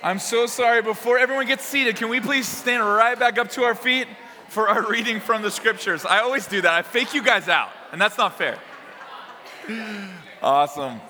I'm so sorry. Before everyone gets seated, can we please stand right back up to our feet for our reading from the scriptures? I always do that. I fake you guys out, and that's not fair. Awesome.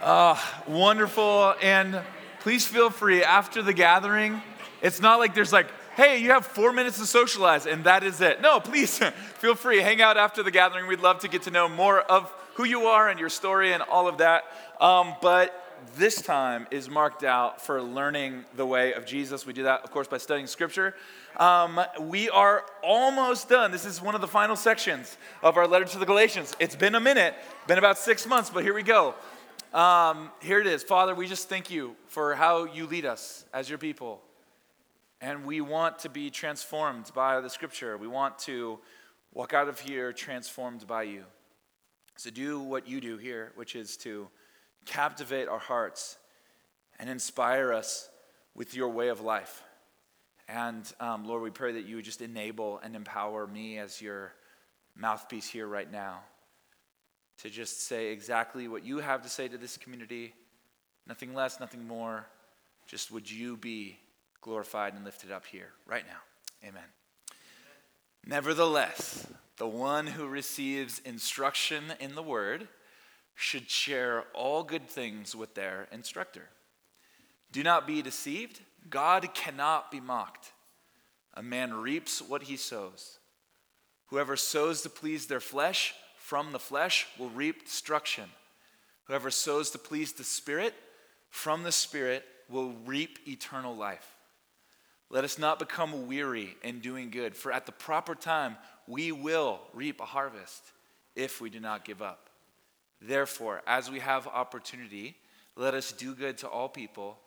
Uh, wonderful. And please feel free after the gathering. It's not like there's like, hey, you have four minutes to socialize, and that is it. No, please feel free. Hang out after the gathering. We'd love to get to know more of who you are and your story and all of that. Um, but this time is marked out for learning the way of Jesus. We do that, of course, by studying scripture. Um, we are almost done. This is one of the final sections of our letter to the Galatians. It's been a minute, been about six months, but here we go. Um, here it is. Father, we just thank you for how you lead us as your people. And we want to be transformed by the scripture. We want to walk out of here transformed by you. So do what you do here, which is to captivate our hearts and inspire us with your way of life. And um, Lord, we pray that you would just enable and empower me as your mouthpiece here right now to just say exactly what you have to say to this community. Nothing less, nothing more. Just would you be glorified and lifted up here right now. Amen. Nevertheless, the one who receives instruction in the word, should share all good things with their instructor. Do not be deceived. God cannot be mocked. A man reaps what he sows. Whoever sows to please their flesh, from the flesh will reap destruction. Whoever sows to please the Spirit, from the Spirit will reap eternal life. Let us not become weary in doing good, for at the proper time we will reap a harvest if we do not give up. Therefore, as we have opportunity, let us do good to all people,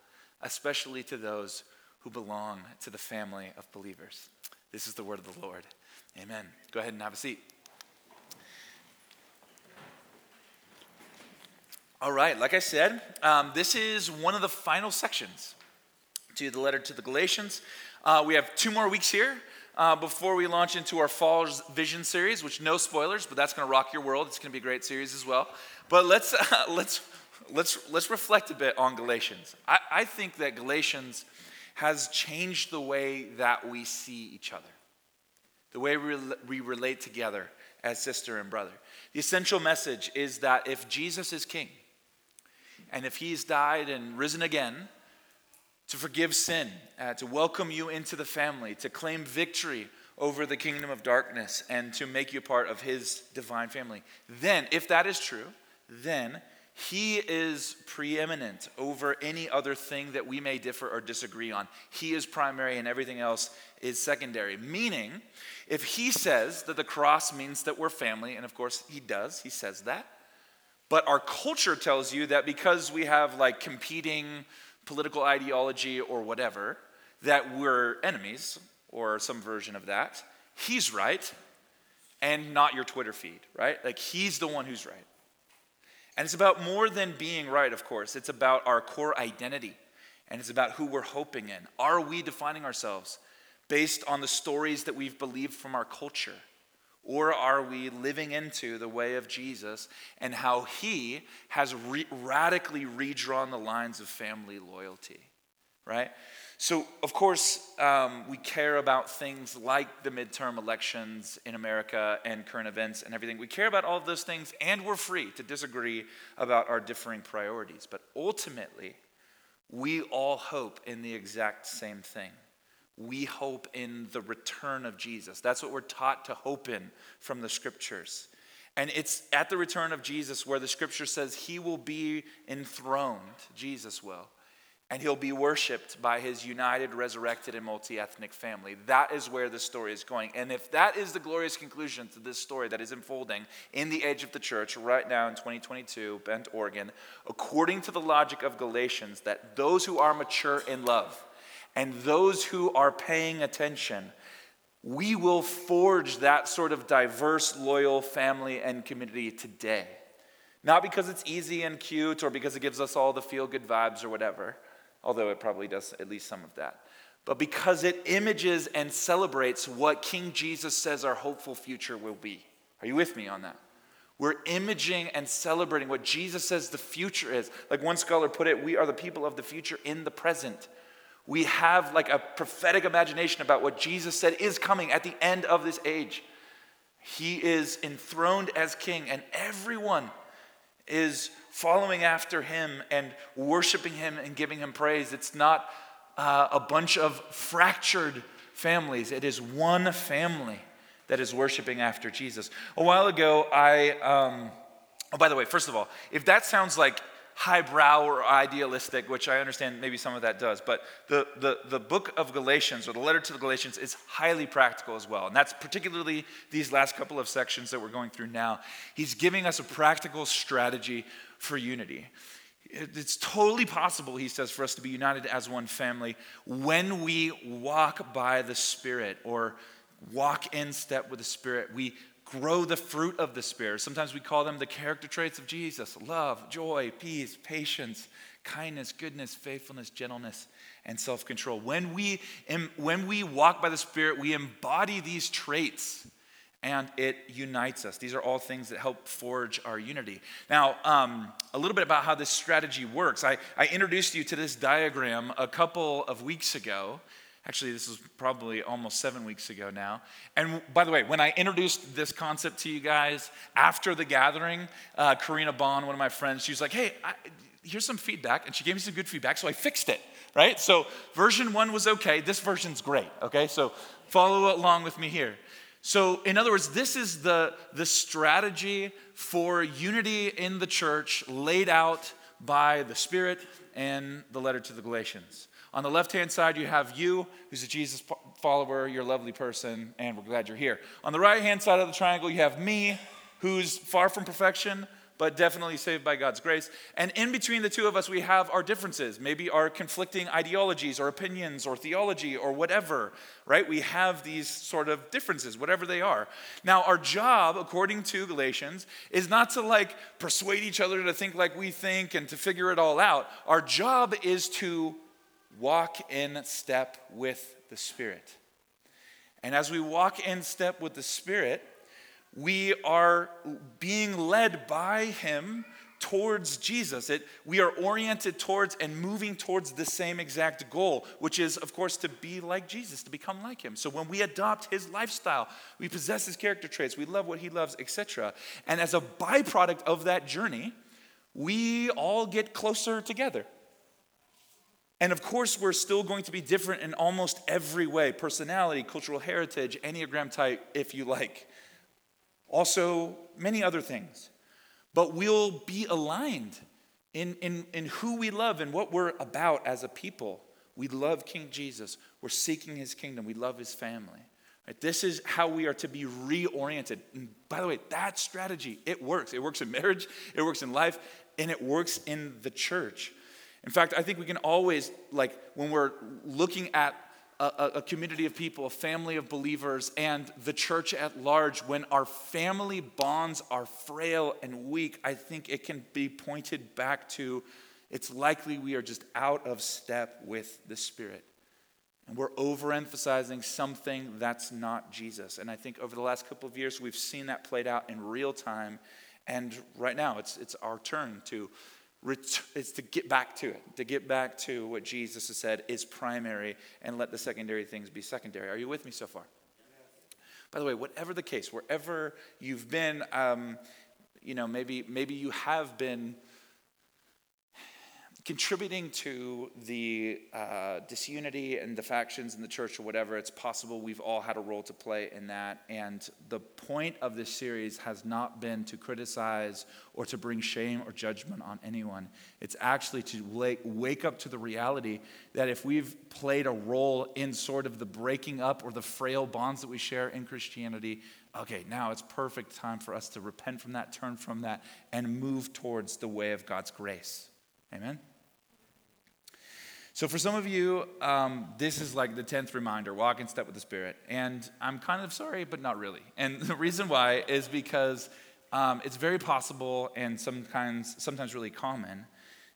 especially to those who belong to the family of believers. This is the word of the Lord. Amen. Go ahead and have a seat. All right, like I said, um, this is one of the final sections to the letter to the Galatians. Uh, we have two more weeks here uh, before we launch into our fall vision series, which no spoilers, but that's going to rock your world. It's going to be a great series as well. But let's uh, let's let's let's reflect a bit on Galatians. I, I think that Galatians has changed the way that we see each other, the way we, we relate together as sister and brother. The essential message is that if Jesus is king, and if he's died and risen again, to forgive sin, uh, to welcome you into the family, to claim victory over the kingdom of darkness, and to make you part of his divine family. Then, if that is true, then he is preeminent over any other thing that we may differ or disagree on. He is primary and everything else is secondary. Meaning, if he says that the cross means that we're family, and of course he does, he says that, but our culture tells you that because we have like competing political ideology or whatever, that we're enemies or some version of that. He's right and not your Twitter feed, right? Like he's the one who's right. And it's about more than being right, of course. It's about our core identity and it's about who we're hoping in. Are we defining ourselves based on the stories that we've believed from our culture? Or are we living into the way of Jesus and how he has re- radically redrawn the lines of family loyalty, right? So, of course, um, we care about things like the midterm elections in America and current events and everything. We care about all of those things, and we're free to disagree about our differing priorities. But ultimately, we all hope in the exact same thing we hope in the return of Jesus. That's what we're taught to hope in from the scriptures. And it's at the return of Jesus where the scripture says he will be enthroned, Jesus will, and he'll be worshiped by his united, resurrected, and multi ethnic family. That is where the story is going. And if that is the glorious conclusion to this story that is unfolding in the age of the church right now in 2022, Bend, Oregon, according to the logic of Galatians, that those who are mature in love, and those who are paying attention, we will forge that sort of diverse, loyal family and community today. Not because it's easy and cute or because it gives us all the feel good vibes or whatever, although it probably does at least some of that, but because it images and celebrates what King Jesus says our hopeful future will be. Are you with me on that? We're imaging and celebrating what Jesus says the future is. Like one scholar put it, we are the people of the future in the present. We have like a prophetic imagination about what Jesus said is coming at the end of this age. He is enthroned as king, and everyone is following after him and worshiping him and giving him praise. It's not uh, a bunch of fractured families, it is one family that is worshiping after Jesus. A while ago, I, um, oh, by the way, first of all, if that sounds like highbrow or idealistic, which I understand maybe some of that does, but the, the, the book of Galatians or the letter to the Galatians is highly practical as well. And that's particularly these last couple of sections that we're going through now. He's giving us a practical strategy for unity. It's totally possible, he says, for us to be united as one family when we walk by the Spirit or walk in step with the Spirit. We grow the fruit of the Spirit. Sometimes we call them the character traits of Jesus love, joy, peace, patience, kindness, goodness, faithfulness, gentleness, and self control. When we, when we walk by the Spirit, we embody these traits and it unites us. These are all things that help forge our unity. Now, um, a little bit about how this strategy works. I, I introduced you to this diagram a couple of weeks ago. Actually, this was probably almost seven weeks ago now. And by the way, when I introduced this concept to you guys after the gathering, uh, Karina Bond, one of my friends, she was like, hey, I, here's some feedback. And she gave me some good feedback, so I fixed it, right? So version one was okay. This version's great, okay? So follow along with me here. So, in other words, this is the, the strategy for unity in the church laid out by the Spirit and the letter to the Galatians. On the left hand side, you have you, who's a Jesus follower, you're a lovely person, and we're glad you're here. On the right hand side of the triangle, you have me, who's far from perfection, but definitely saved by God's grace. And in between the two of us, we have our differences, maybe our conflicting ideologies or opinions or theology or whatever, right? We have these sort of differences, whatever they are. Now, our job, according to Galatians, is not to like persuade each other to think like we think and to figure it all out. Our job is to walk in step with the Spirit. And as we walk in step with the Spirit, we are being led by Him towards Jesus. It, we are oriented towards and moving towards the same exact goal, which is, of course, to be like Jesus, to become like Him. So when we adopt His lifestyle, we possess His character traits, we love what He loves, etc. And as a byproduct of that journey, we all get closer together. And of course, we're still going to be different in almost every way personality, cultural heritage, Enneagram type, if you like. Also, many other things. But we'll be aligned in, in, in who we love and what we're about as a people. We love King Jesus. We're seeking his kingdom. We love his family. Right? This is how we are to be reoriented. And by the way, that strategy, it works. It works in marriage, it works in life, and it works in the church. In fact, I think we can always, like, when we're looking at a, a, community of people, a family of believers, and the church at large, when our family bonds are frail and weak, I think it can be pointed back to it's likely we are just out of step with the Spirit. And we're overemphasizing something that's not Jesus. And I think over the last couple of years, we've seen that played out in real time. And right now, it's, it's our turn to it's to get back to it, to get back to what Jesus has said is primary and let the secondary things be secondary. Are you with me so far? By the way, whatever the case, wherever you've been, um, you know, maybe, maybe you have been contributing to the uh, disunity and the factions in the church or whatever, it's possible we've all had a role to play in that. And the point of this series has not been to criticize or to bring shame or judgment on anyone. It's actually to wake up to the reality that if we've played a role in sort of the breaking up or the frail bonds that we share in Christianity, okay, now it's perfect time for us to repent from that, turn from that, and move towards the way of God's grace. Amen? So, for some of you, um, this is like the 10th reminder walk in step with the Spirit. And I'm kind of sorry, but not really. And the reason why is because um, it's very possible and sometimes, sometimes really common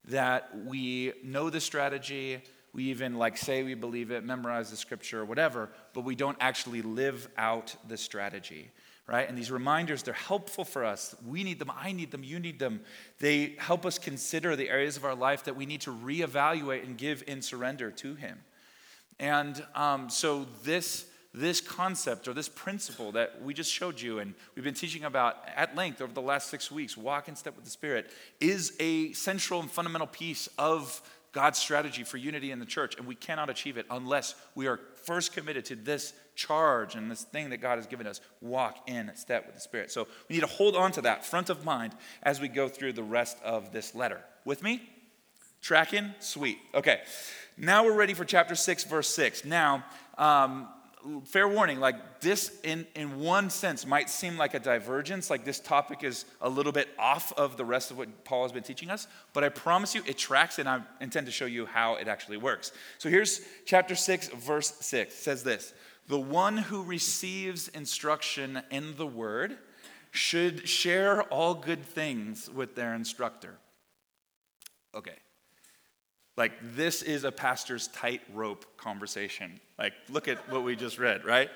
that we know the strategy, we even like say we believe it, memorize the scripture, or whatever, but we don't actually live out the strategy right? And these reminders, they're helpful for us. We need them, I need them, you need them. They help us consider the areas of our life that we need to reevaluate and give in surrender to Him. And um, so, this, this concept or this principle that we just showed you and we've been teaching about at length over the last six weeks, walk in step with the Spirit, is a central and fundamental piece of God's strategy for unity in the church. And we cannot achieve it unless we are first committed to this charge and this thing that God has given us walk in step with the Spirit. So we need to hold on to that front of mind as we go through the rest of this letter. With me? Tracking? Sweet. Okay. Now we're ready for chapter 6, verse 6. Now, um, fair warning, like this in, in one sense might seem like a divergence, like this topic is a little bit off of the rest of what Paul has been teaching us, but I promise you it tracks and I intend to show you how it actually works. So here's chapter 6, verse 6. It says this The one who receives instruction in the word should share all good things with their instructor. Okay. Like, this is a pastor's tightrope conversation. Like, look at what we just read, right?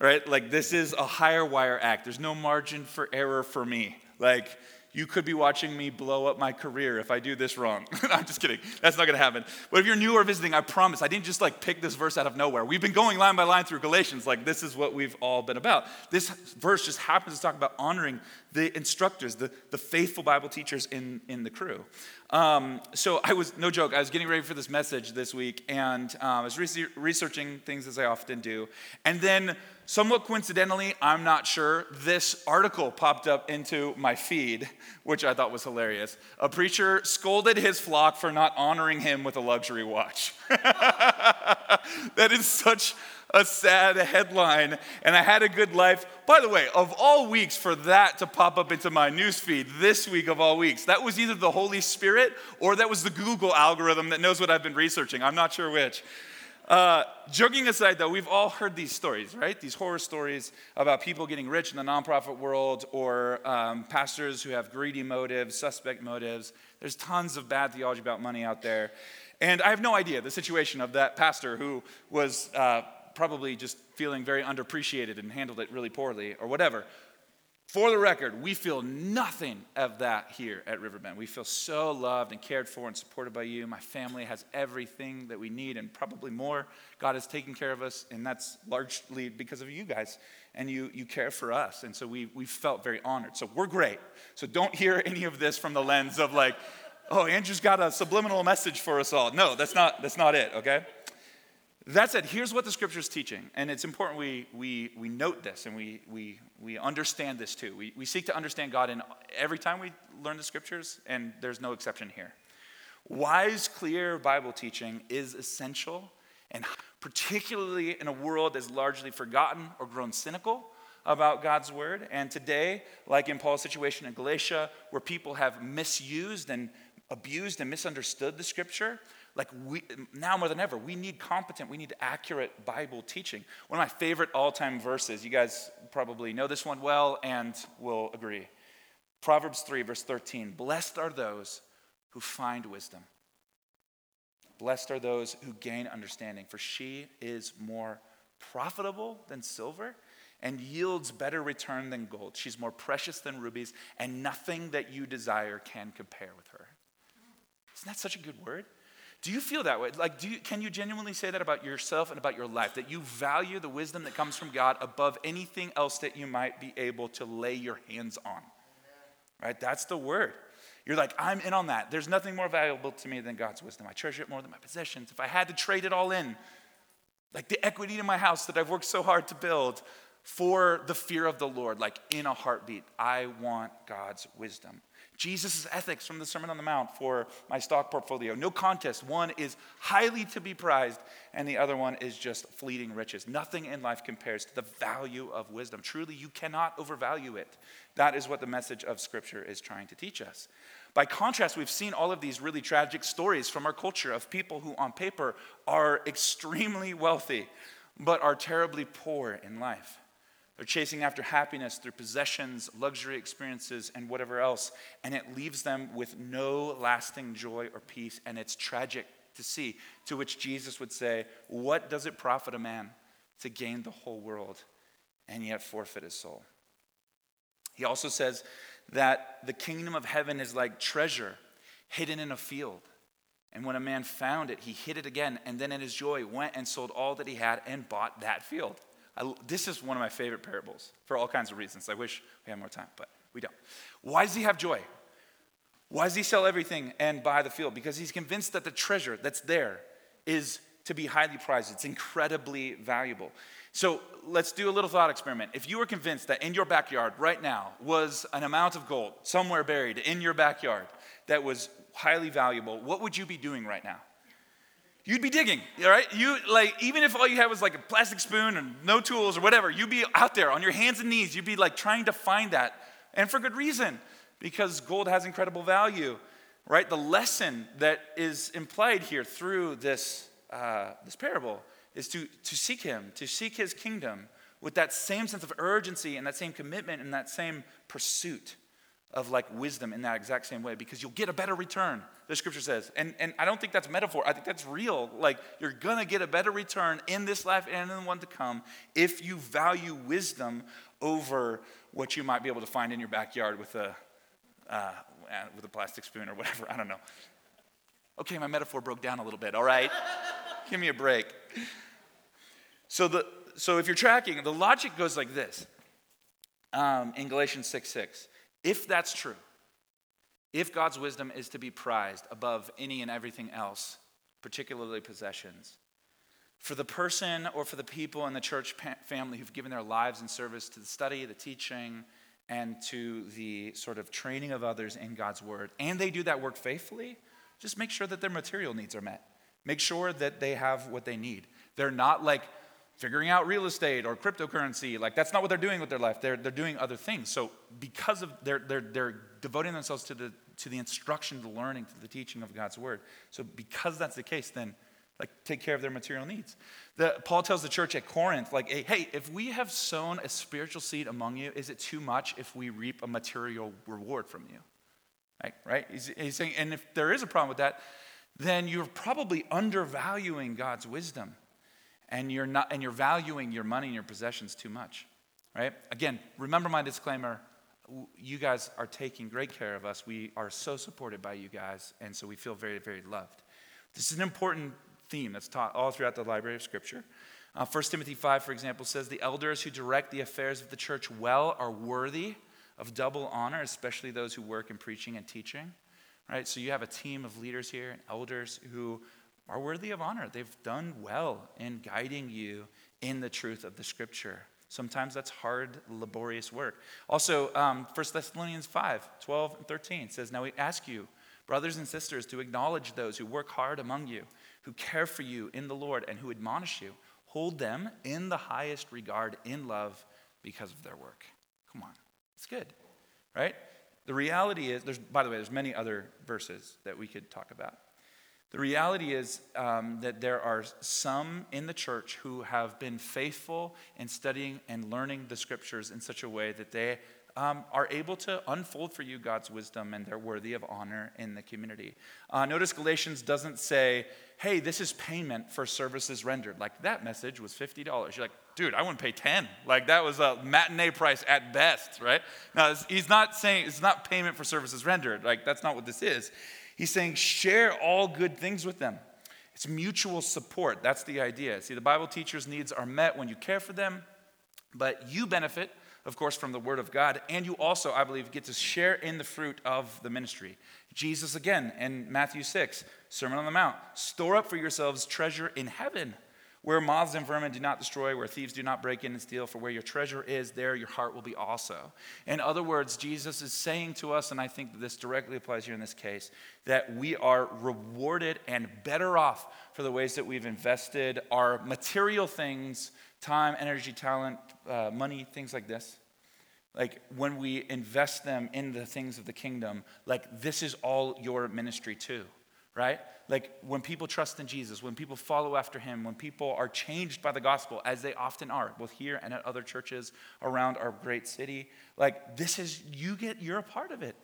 Right? Like, this is a higher wire act. There's no margin for error for me. Like, you could be watching me blow up my career if I do this wrong. I'm just kidding. That's not going to happen. But if you're new or visiting, I promise I didn't just like pick this verse out of nowhere. We've been going line by line through Galatians. Like this is what we've all been about. This verse just happens to talk about honoring the instructors, the, the faithful Bible teachers in, in the crew. Um, so I was, no joke, I was getting ready for this message this week and uh, I was re- researching things as I often do. And then, somewhat coincidentally, I'm not sure, this article popped up into my feed, which I thought was hilarious. A preacher scolded his flock for not honoring him with a luxury watch. that is such a sad headline, and I had a good life. By the way, of all weeks for that to pop up into my newsfeed, this week of all weeks, that was either the Holy Spirit or that was the Google algorithm that knows what I've been researching. I'm not sure which. Uh, joking aside, though, we've all heard these stories, right? These horror stories about people getting rich in the nonprofit world or um, pastors who have greedy motives, suspect motives. There's tons of bad theology about money out there. And I have no idea the situation of that pastor who was uh, probably just feeling very underappreciated and handled it really poorly or whatever. For the record, we feel nothing of that here at Riverbend. We feel so loved and cared for and supported by you. My family has everything that we need and probably more. God has taken care of us, and that's largely because of you guys. And you, you care for us. And so we, we felt very honored. So we're great. So don't hear any of this from the lens of like, oh, Andrew's got a subliminal message for us all. No, that's not, that's not it, okay? That said, here's what the scripture is teaching, and it's important we, we, we note this and we, we, we understand this too. We, we seek to understand God in every time we learn the scriptures, and there's no exception here. Wise, clear Bible teaching is essential, and particularly in a world that's largely forgotten or grown cynical about God's word. And today, like in Paul's situation in Galatia, where people have misused and abused and misunderstood the scripture, like we now more than ever we need competent we need accurate bible teaching. One of my favorite all-time verses you guys probably know this one well and will agree. Proverbs 3 verse 13 blessed are those who find wisdom. Blessed are those who gain understanding for she is more profitable than silver and yields better return than gold. She's more precious than rubies and nothing that you desire can compare with her. Isn't that such a good word do you feel that way? Like, do you, can you genuinely say that about yourself and about your life? That you value the wisdom that comes from God above anything else that you might be able to lay your hands on? Right? That's the word. You're like, I'm in on that. There's nothing more valuable to me than God's wisdom. I treasure it more than my possessions. If I had to trade it all in, like the equity in my house that I've worked so hard to build for the fear of the Lord, like in a heartbeat, I want God's wisdom. Jesus' ethics from the Sermon on the Mount for my stock portfolio. No contest. One is highly to be prized, and the other one is just fleeting riches. Nothing in life compares to the value of wisdom. Truly, you cannot overvalue it. That is what the message of Scripture is trying to teach us. By contrast, we've seen all of these really tragic stories from our culture of people who, on paper, are extremely wealthy, but are terribly poor in life. They're chasing after happiness through possessions, luxury experiences, and whatever else, and it leaves them with no lasting joy or peace, and it's tragic to see. To which Jesus would say, What does it profit a man to gain the whole world and yet forfeit his soul? He also says that the kingdom of heaven is like treasure hidden in a field. And when a man found it, he hid it again, and then in his joy went and sold all that he had and bought that field. I, this is one of my favorite parables for all kinds of reasons. I wish we had more time, but we don't. Why does he have joy? Why does he sell everything and buy the field? Because he's convinced that the treasure that's there is to be highly prized. It's incredibly valuable. So let's do a little thought experiment. If you were convinced that in your backyard right now was an amount of gold somewhere buried in your backyard that was highly valuable, what would you be doing right now? You'd be digging, all right? You like even if all you had was like a plastic spoon and no tools or whatever, you'd be out there on your hands and knees. You'd be like trying to find that, and for good reason, because gold has incredible value, right? The lesson that is implied here through this uh, this parable is to to seek Him, to seek His kingdom with that same sense of urgency and that same commitment and that same pursuit of like wisdom in that exact same way because you'll get a better return the scripture says. And, and i don't think that's metaphor. I think that's real. Like you're gonna get a better return in this life and in the one to come if you value wisdom over what you might be able to find in your backyard with a uh, with a plastic spoon or whatever. I don't know. Okay my metaphor broke down a little bit all right? Give me a break. So the so if you're tracking the logic goes like this um, in galatians 6 6 if that's true, if God's wisdom is to be prized above any and everything else, particularly possessions, for the person or for the people in the church family who've given their lives in service to the study, the teaching, and to the sort of training of others in God's word, and they do that work faithfully, just make sure that their material needs are met. Make sure that they have what they need. They're not like figuring out real estate or cryptocurrency. Like that's not what they're doing with their life. They're, they're doing other things. So because of they're, they're, they're devoting themselves to the, to the instruction, the learning, to the teaching of God's word. So because that's the case, then like take care of their material needs. The, Paul tells the church at Corinth, like, hey, hey, if we have sown a spiritual seed among you, is it too much if we reap a material reward from you? Right? Right? He's, he's saying, and if there is a problem with that, then you're probably undervaluing God's wisdom and you're not and you're valuing your money and your possessions too much right? Again remember my disclaimer you guys are taking great care of us. We are so supported by you guys and so we feel very very loved. This is an important theme that's taught all throughout the library of scripture. Uh, 1 timothy 5 for example says the elders who direct the affairs of the church well are worthy of double honor especially those who work in preaching and teaching right? So you have a team of leaders here and elders who are worthy of honor. They've done well in guiding you in the truth of the scripture. Sometimes that's hard, laborious work. Also, um, 1 Thessalonians 5 12 and 13 says, Now we ask you, brothers and sisters, to acknowledge those who work hard among you, who care for you in the Lord, and who admonish you. Hold them in the highest regard in love because of their work. Come on, it's good, right? The reality is, there's, by the way, there's many other verses that we could talk about. The reality is um, that there are some in the church who have been faithful in studying and learning the scriptures in such a way that they um, are able to unfold for you God's wisdom and they're worthy of honor in the community. Uh, notice Galatians doesn't say, hey, this is payment for services rendered. Like that message was $50. You're like, dude, I wouldn't pay 10. Like that was a matinee price at best, right? Now, he's not saying it's not payment for services rendered. Like that's not what this is. He's saying, share all good things with them. It's mutual support. That's the idea. See, the Bible teacher's needs are met when you care for them, but you benefit, of course, from the Word of God, and you also, I believe, get to share in the fruit of the ministry. Jesus, again, in Matthew 6, Sermon on the Mount, store up for yourselves treasure in heaven where moths and vermin do not destroy, where thieves do not break in and steal, for where your treasure is, there your heart will be also. In other words, Jesus is saying to us, and I think this directly applies here in this case, that we are rewarded and better off for the ways that we've invested our material things, time, energy, talent, uh, money, things like this. Like when we invest them in the things of the kingdom, like this is all your ministry too right? Like when people trust in Jesus, when people follow after him, when people are changed by the gospel, as they often are, both here and at other churches around our great city, like this is, you get, you're a part of it.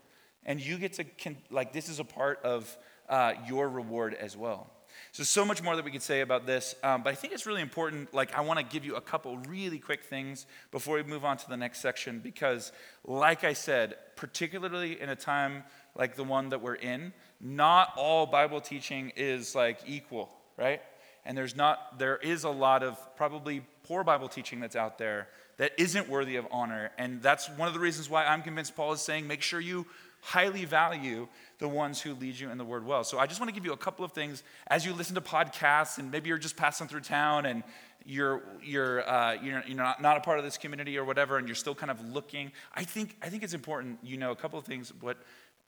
And you get to, like, this is a part of uh, your reward as well. So, so much more that we could say about this, um, but I think it's really important. Like, I want to give you a couple really quick things before we move on to the next section, because, like I said, particularly in a time like the one that we're in, not all Bible teaching is like equal, right? And there's not, there is a lot of probably poor Bible teaching that's out there that isn't worthy of honor. And that's one of the reasons why I'm convinced Paul is saying make sure you highly value the ones who lead you in the word well. So I just want to give you a couple of things as you listen to podcasts and maybe you're just passing through town and you're you're uh, you're, you're not, not a part of this community or whatever and you're still kind of looking. I think I think it's important you know a couple of things what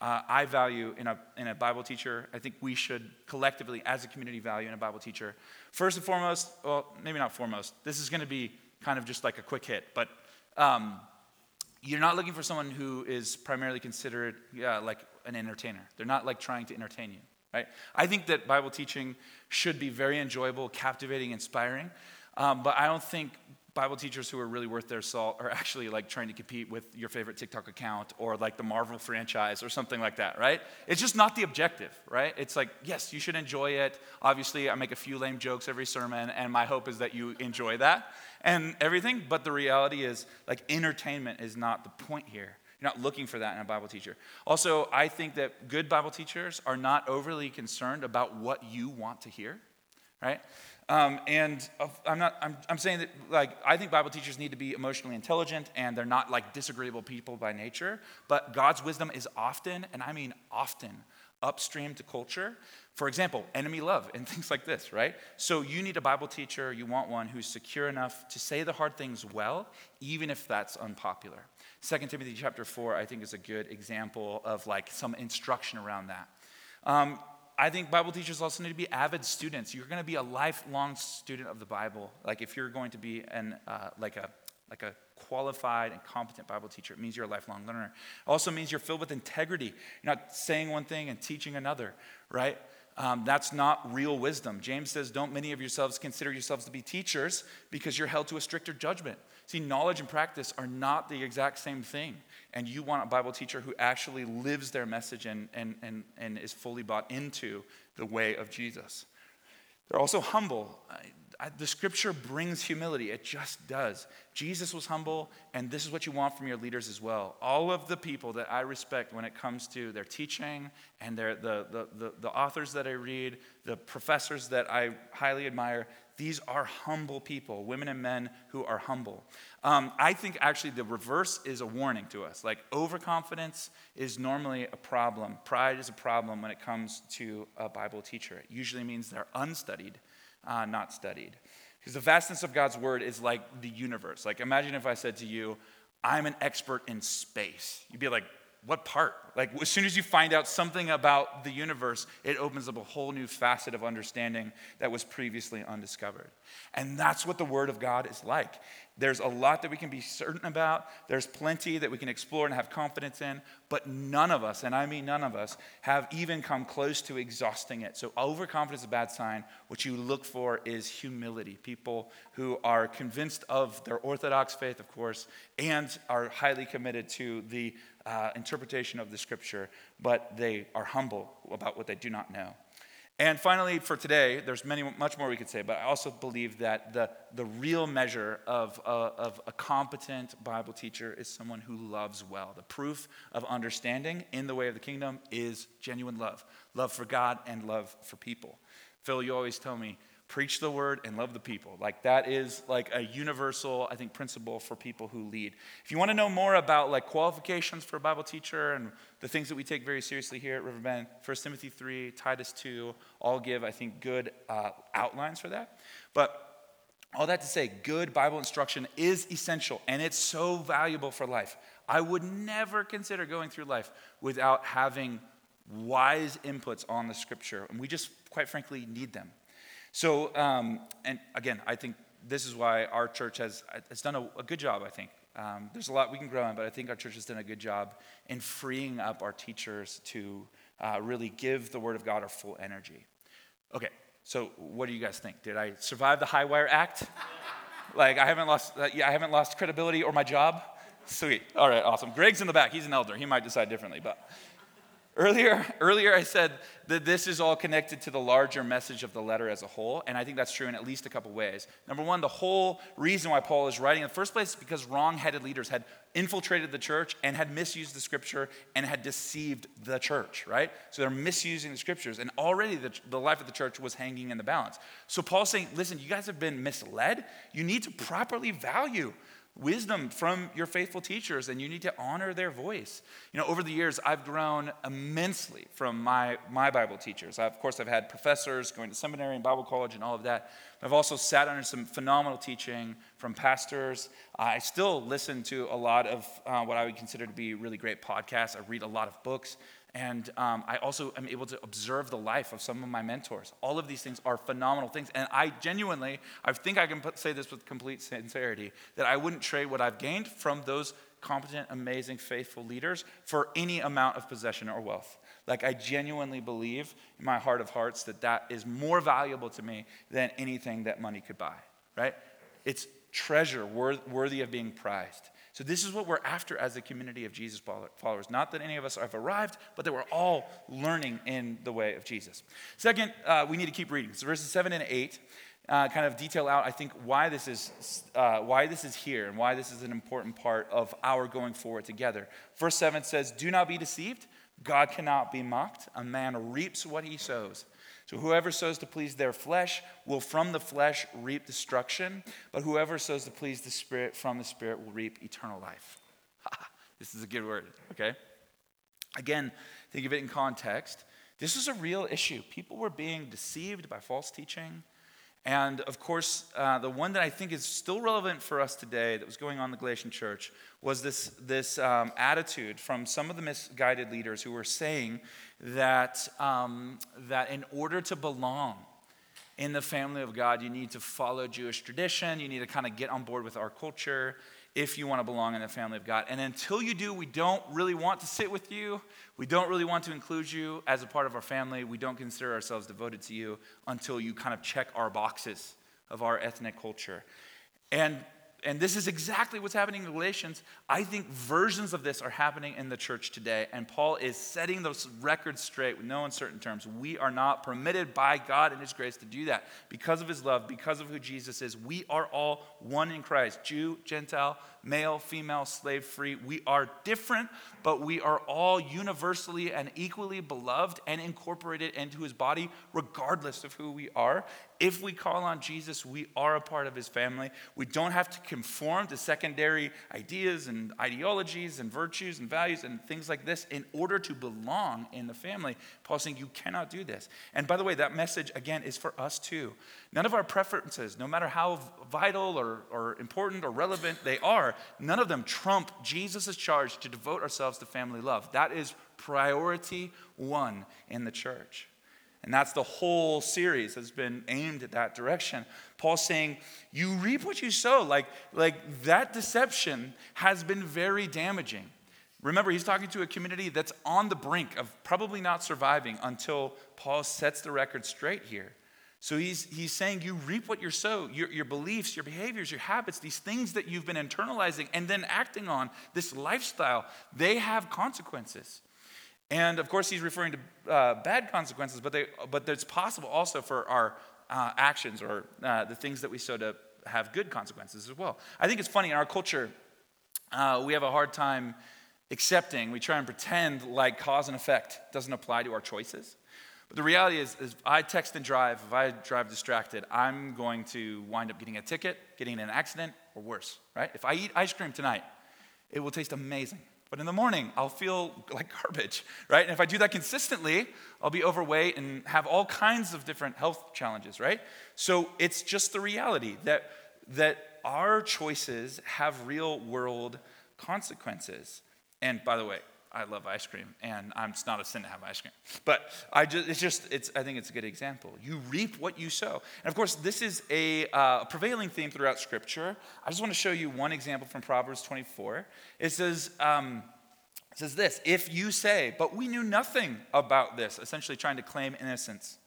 uh, I value in a, in a Bible teacher. I think we should collectively, as a community, value in a Bible teacher. First and foremost, well, maybe not foremost, this is going to be kind of just like a quick hit, but um, you're not looking for someone who is primarily considered yeah, like an entertainer. They're not like trying to entertain you, right? I think that Bible teaching should be very enjoyable, captivating, inspiring. Um, but I don't think Bible teachers who are really worth their salt are actually like trying to compete with your favorite TikTok account or like the Marvel franchise or something like that, right? It's just not the objective, right? It's like, yes, you should enjoy it. Obviously, I make a few lame jokes every sermon, and my hope is that you enjoy that and everything. But the reality is, like, entertainment is not the point here. You're not looking for that in a Bible teacher. Also, I think that good Bible teachers are not overly concerned about what you want to hear, right? Um, and I'm not, I'm, I'm saying that, like, I think Bible teachers need to be emotionally intelligent and they're not like disagreeable people by nature. But God's wisdom is often, and I mean often, upstream to culture. For example, enemy love and things like this, right? So you need a Bible teacher, you want one who's secure enough to say the hard things well, even if that's unpopular. 2 Timothy chapter 4, I think, is a good example of like some instruction around that. Um, I think Bible teachers also need to be avid students. You're going to be a lifelong student of the Bible. Like if you're going to be an uh, like a like a qualified and competent Bible teacher, it means you're a lifelong learner. It also means you're filled with integrity. You're not saying one thing and teaching another, right? Um, that's not real wisdom. James says, Don't many of yourselves consider yourselves to be teachers because you're held to a stricter judgment. See, knowledge and practice are not the exact same thing. And you want a Bible teacher who actually lives their message and, and, and, and is fully bought into the way of Jesus. They're also humble. The scripture brings humility, it just does. Jesus was humble, and this is what you want from your leaders as well. All of the people that I respect when it comes to their teaching and their, the, the, the, the authors that I read, the professors that I highly admire, these are humble people, women and men who are humble. Um, I think actually the reverse is a warning to us. Like overconfidence is normally a problem. Pride is a problem when it comes to a Bible teacher. It usually means they're unstudied, uh, not studied. Because the vastness of God's word is like the universe. Like imagine if I said to you, I'm an expert in space. You'd be like, what part? Like, as soon as you find out something about the universe, it opens up a whole new facet of understanding that was previously undiscovered. And that's what the Word of God is like. There's a lot that we can be certain about, there's plenty that we can explore and have confidence in, but none of us, and I mean none of us, have even come close to exhausting it. So, overconfidence is a bad sign. What you look for is humility. People who are convinced of their orthodox faith, of course, and are highly committed to the uh, interpretation of the scripture, but they are humble about what they do not know. And finally, for today, there's many, much more we could say, but I also believe that the, the real measure of, uh, of a competent Bible teacher is someone who loves well. The proof of understanding in the way of the kingdom is genuine love love for God and love for people. Phil, you always tell me, preach the word and love the people. Like that is like a universal i think principle for people who lead. If you want to know more about like qualifications for a bible teacher and the things that we take very seriously here at riverbend 1 timothy 3 titus 2 all give i think good uh, outlines for that. But all that to say good bible instruction is essential and it's so valuable for life. I would never consider going through life without having wise inputs on the scripture and we just quite frankly need them so, um, and again, I think this is why our church has, has done a, a good job, I think. Um, there's a lot we can grow in, but I think our church has done a good job in freeing up our teachers to uh, really give the Word of God our full energy. Okay, so what do you guys think? Did I survive the high wire act? like I haven't lost, uh, yeah, I haven't lost credibility or my job. Sweet. All right, awesome. Greg's in the back. He's an elder. He might decide differently, but Earlier, earlier, I said that this is all connected to the larger message of the letter as a whole, and I think that's true in at least a couple ways. Number one, the whole reason why Paul is writing in the first place is because wrong headed leaders had infiltrated the church and had misused the scripture and had deceived the church, right? So they're misusing the scriptures, and already the, the life of the church was hanging in the balance. So Paul's saying, listen, you guys have been misled. You need to properly value wisdom from your faithful teachers and you need to honor their voice. You know over the years i've grown immensely from my, my bible teachers. I, of course i've had professors going to seminary and bible college and all of that i've also sat under some phenomenal teaching from pastors. I still listen to a lot of uh, what i would consider to be really great podcasts. I read a lot of books and um, I also am able to observe the life of some of my mentors. All of these things are phenomenal things. And I genuinely, I think I can put, say this with complete sincerity, that I wouldn't trade what I've gained from those competent, amazing, faithful leaders for any amount of possession or wealth. Like, I genuinely believe in my heart of hearts that that is more valuable to me than anything that money could buy, right? It's treasure worthy of being prized. So, this is what we're after as a community of Jesus followers. Not that any of us have arrived, but that we're all learning in the way of Jesus. Second, uh, we need to keep reading. So, verses 7 and 8 uh, kind of detail out, I think, why this, is, uh, why this is here and why this is an important part of our going forward together. Verse 7 says, Do not be deceived. God cannot be mocked. A man reaps what he sows. So whoever sows to please their flesh will from the flesh reap destruction, but whoever sows to please the Spirit from the Spirit will reap eternal life. this is a good word, okay? Again, think of it in context. This was a real issue. People were being deceived by false teaching. And of course, uh, the one that I think is still relevant for us today that was going on in the Galatian church was this, this um, attitude from some of the misguided leaders who were saying that, um, that in order to belong in the family of God, you need to follow Jewish tradition, you need to kind of get on board with our culture if you want to belong in the family of God. And until you do, we don't really want to sit with you. We don't really want to include you as a part of our family. We don't consider ourselves devoted to you until you kind of check our boxes of our ethnic culture. And and this is exactly what's happening in Galatians. I think versions of this are happening in the church today, and Paul is setting those records straight with no uncertain terms. We are not permitted by God and His grace to do that. Because of His love, because of who Jesus is, we are all one in Christ Jew, Gentile, male, female, slave free. We are different, but we are all universally and equally beloved and incorporated into his body, regardless of who we are. If we call on Jesus, we are a part of his family. We don't have to conform to secondary ideas and ideologies and virtues and values and things like this in order to belong in the family. Paul's saying you cannot do this. And by the way, that message, again, is for us too. None of our preferences, no matter how vital or, or important or relevant they are, none of them trump Jesus' charge to devote ourselves to family love. That is priority one in the church. And that's the whole series has been aimed at that direction. Paul's saying, you reap what you sow. Like, like that deception has been very damaging. Remember, he's talking to a community that's on the brink of probably not surviving until Paul sets the record straight here. So he's, he's saying you reap what you sow, your, your beliefs, your behaviors, your habits, these things that you've been internalizing and then acting on, this lifestyle, they have consequences. And of course, he's referring to uh, bad consequences, but, they, but it's possible also for our uh, actions or uh, the things that we sow to have good consequences as well. I think it's funny in our culture, uh, we have a hard time accepting, we try and pretend like cause and effect doesn't apply to our choices. But the reality is, is, if I text and drive, if I drive distracted, I'm going to wind up getting a ticket, getting in an accident, or worse, right? If I eat ice cream tonight, it will taste amazing. But in the morning, I'll feel like garbage, right? And if I do that consistently, I'll be overweight and have all kinds of different health challenges, right? So it's just the reality that, that our choices have real world consequences. And by the way, I love ice cream, and I'm, it's not a sin to have ice cream. But I just, it's just, it's, I think it's a good example. You reap what you sow. And of course, this is a uh, prevailing theme throughout Scripture. I just want to show you one example from Proverbs 24. It says, um, it says this If you say, but we knew nothing about this, essentially trying to claim innocence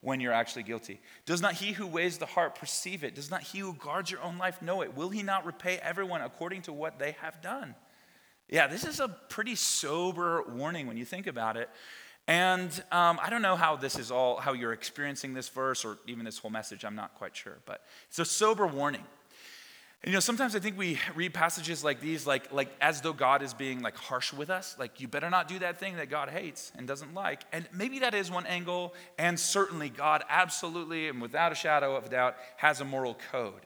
when you're actually guilty. Does not he who weighs the heart perceive it? Does not he who guards your own life know it? Will he not repay everyone according to what they have done? Yeah, this is a pretty sober warning when you think about it. And um, I don't know how this is all, how you're experiencing this verse or even this whole message. I'm not quite sure. But it's a sober warning. And, you know, sometimes I think we read passages like these, like, like as though God is being like harsh with us. Like, you better not do that thing that God hates and doesn't like. And maybe that is one angle. And certainly, God absolutely and without a shadow of a doubt has a moral code.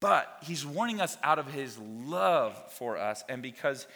But he's warning us out of his love for us and because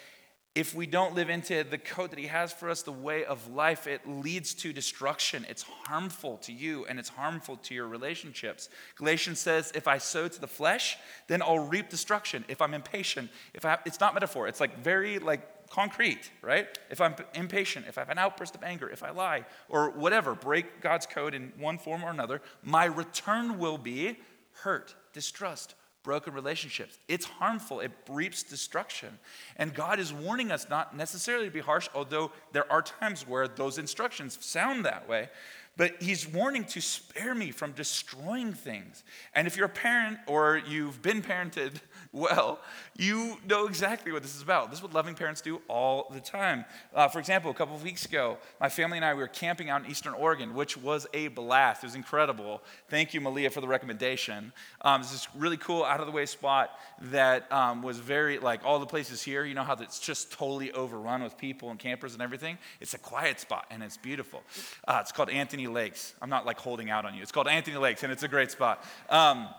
if we don't live into the code that he has for us, the way of life, it leads to destruction. It's harmful to you and it's harmful to your relationships. Galatians says, if I sow to the flesh, then I'll reap destruction. If I'm impatient, if I, it's not metaphor, it's like very like concrete, right? If I'm impatient, if I have an outburst of anger, if I lie, or whatever, break God's code in one form or another, my return will be hurt, distrust, broken relationships. It's harmful, it reaps destruction. And God is warning us not necessarily to be harsh, although there are times where those instructions sound that way. But he's warning to spare me from destroying things. And if you're a parent or you've been parented well, you know exactly what this is about. This is what loving parents do all the time. Uh, for example, a couple of weeks ago, my family and I we were camping out in Eastern Oregon, which was a blast. It was incredible. Thank you, Malia, for the recommendation. Um, it's this really cool, out of the way spot that um, was very like all the places here. You know how it's just totally overrun with people and campers and everything. It's a quiet spot and it's beautiful. Uh, it's called Anthony Lakes. I'm not like holding out on you. It's called Anthony Lakes and it's a great spot. Um,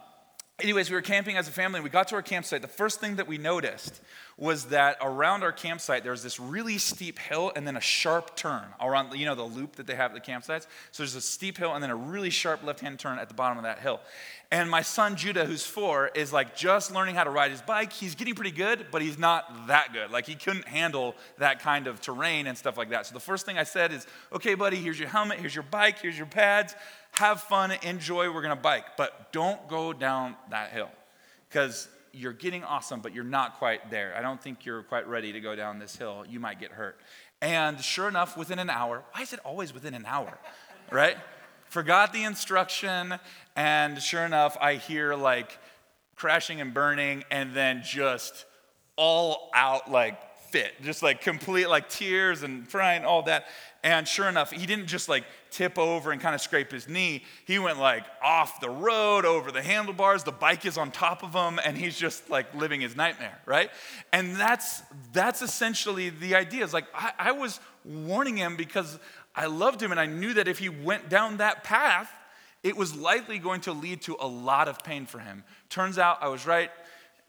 Anyways, we were camping as a family. And we got to our campsite. The first thing that we noticed was that around our campsite there was this really steep hill and then a sharp turn around, you know, the loop that they have at the campsites. So there's a steep hill and then a really sharp left-hand turn at the bottom of that hill. And my son Judah, who's four, is like just learning how to ride his bike. He's getting pretty good, but he's not that good. Like he couldn't handle that kind of terrain and stuff like that. So the first thing I said is, "Okay, buddy, here's your helmet, here's your bike, here's your pads." Have fun, enjoy, we're gonna bike, but don't go down that hill because you're getting awesome, but you're not quite there. I don't think you're quite ready to go down this hill. You might get hurt. And sure enough, within an hour, why is it always within an hour, right? Forgot the instruction, and sure enough, I hear like crashing and burning, and then just all out like fit, just like complete like tears and crying, all that. And sure enough, he didn't just like tip over and kind of scrape his knee. He went like off the road, over the handlebars. The bike is on top of him, and he's just like living his nightmare, right? And that's that's essentially the idea. Is like I, I was warning him because I loved him, and I knew that if he went down that path, it was likely going to lead to a lot of pain for him. Turns out I was right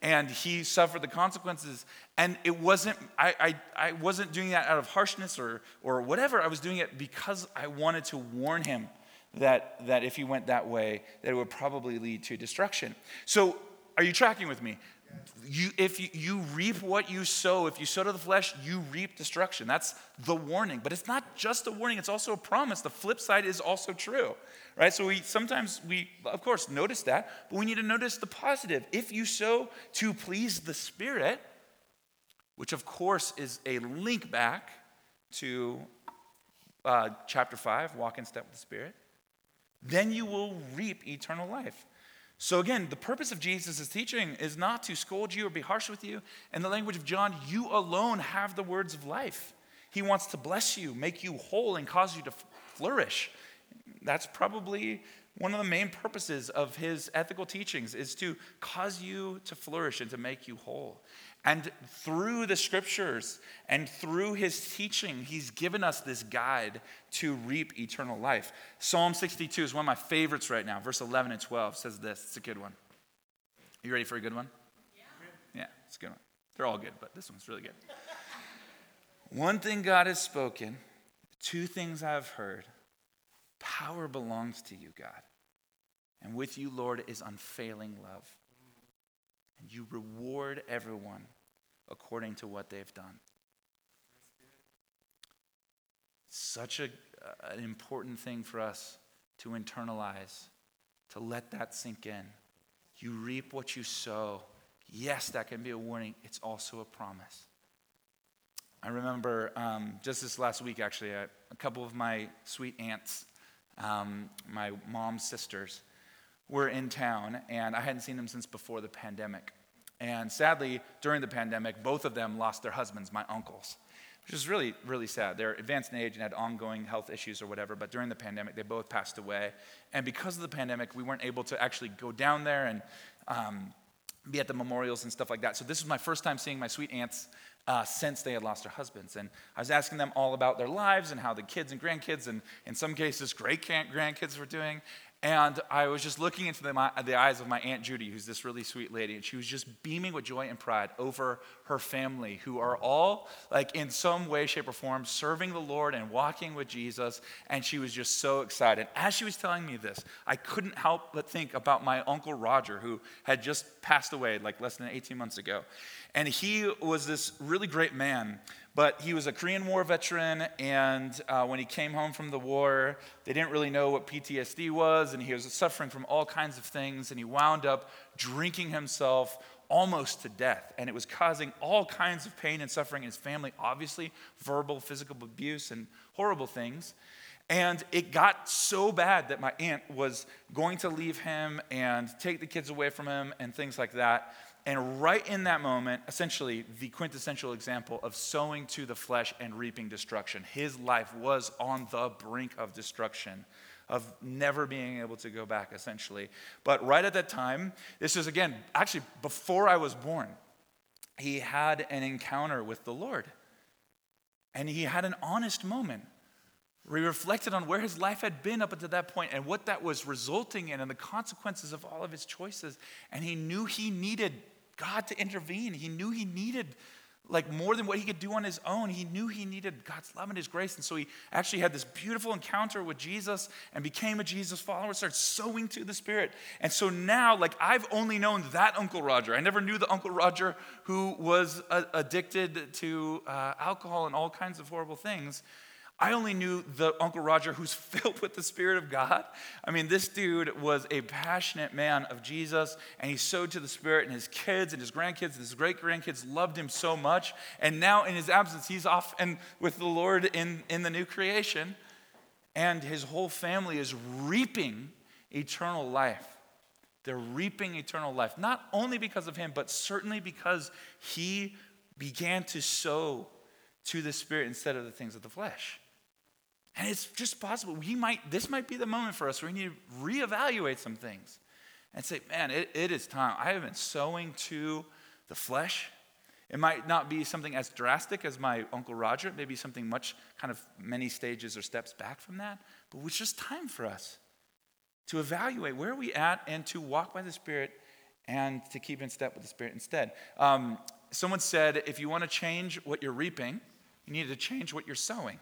and he suffered the consequences. And it wasn't, I, I, I wasn't doing that out of harshness or, or whatever. I was doing it because I wanted to warn him that, that if he went that way, that it would probably lead to destruction. So, are you tracking with me? You, if you, you reap what you sow, if you sow to the flesh, you reap destruction. That's the warning. But it's not just a warning, it's also a promise. The flip side is also true right? So we sometimes we of course notice that, but we need to notice the positive. If you sow to please the Spirit, which of course is a link back to uh, chapter five, walk in step with the Spirit, then you will reap eternal life. So, again, the purpose of Jesus' teaching is not to scold you or be harsh with you. In the language of John, you alone have the words of life. He wants to bless you, make you whole, and cause you to flourish that's probably one of the main purposes of his ethical teachings is to cause you to flourish and to make you whole. And through the scriptures and through his teaching, he's given us this guide to reap eternal life. Psalm 62 is one of my favorites right now. Verse 11 and 12 says this. It's a good one. You ready for a good one? Yeah. Yeah, it's a good one. They're all good, but this one's really good. one thing God has spoken, two things I've heard Power belongs to you, God. And with you, Lord, is unfailing love. And you reward everyone according to what they've done. Such a, an important thing for us to internalize, to let that sink in. You reap what you sow. Yes, that can be a warning, it's also a promise. I remember um, just this last week, actually, a, a couple of my sweet aunts um, my mom's sisters, were in town, and I hadn't seen them since before the pandemic. And sadly, during the pandemic, both of them lost their husbands, my uncles, which is really, really sad. They're advanced in age and had ongoing health issues or whatever, but during the pandemic, they both passed away. And because of the pandemic, we weren't able to actually go down there and um, be at the memorials and stuff like that. So this was my first time seeing my sweet aunts uh, since they had lost their husbands. And I was asking them all about their lives and how the kids and grandkids, and in some cases, great grandkids were doing. And I was just looking into the, the, eyes of my Aunt Judy, who's this really sweet lady, and she was just beaming with joy and pride over her family, who are all, like, in some way, shape, or form, serving the Lord and walking with Jesus. And she was just so excited. As she was telling me this, I couldn't help but think about my Uncle Roger, who had just passed away, like, less than 18 months ago. And he was this really great man, but he was a Korean War veteran, and uh, when he came home from the war, they didn't really know what PTSD was, and he was suffering from all kinds of things, and he wound up drinking himself almost to death. And it was causing all kinds of pain and suffering in his family, obviously, verbal, physical abuse, and horrible things. And it got so bad that my aunt was going to leave him and take the kids away from him and things like that. And right in that moment, essentially the quintessential example of sowing to the flesh and reaping destruction. His life was on the brink of destruction, of never being able to go back, essentially. But right at that time, this is again, actually before I was born, he had an encounter with the Lord. And he had an honest moment he reflected on where his life had been up until that point and what that was resulting in and the consequences of all of his choices. And he knew he needed God to intervene. He knew he needed like more than what he could do on his own. He knew he needed God's love and his grace. And so he actually had this beautiful encounter with Jesus and became a Jesus follower, started sowing to the Spirit. And so now, like, I've only known that Uncle Roger. I never knew the Uncle Roger who was uh, addicted to uh, alcohol and all kinds of horrible things. I only knew the Uncle Roger who's filled with the Spirit of God. I mean, this dude was a passionate man of Jesus, and he sowed to the Spirit, and his kids and his grandkids and his great grandkids loved him so much. And now, in his absence, he's off and with the Lord in, in the new creation, and his whole family is reaping eternal life. They're reaping eternal life, not only because of him, but certainly because he began to sow to the Spirit instead of the things of the flesh. And it's just possible. We might, this might be the moment for us where we need to reevaluate some things and say, man, it, it is time. I have been sowing to the flesh. It might not be something as drastic as my Uncle Roger. It may be something much kind of many stages or steps back from that. But it's just time for us to evaluate where are we at and to walk by the Spirit and to keep in step with the Spirit instead. Um, someone said, if you want to change what you're reaping, you need to change what you're sowing.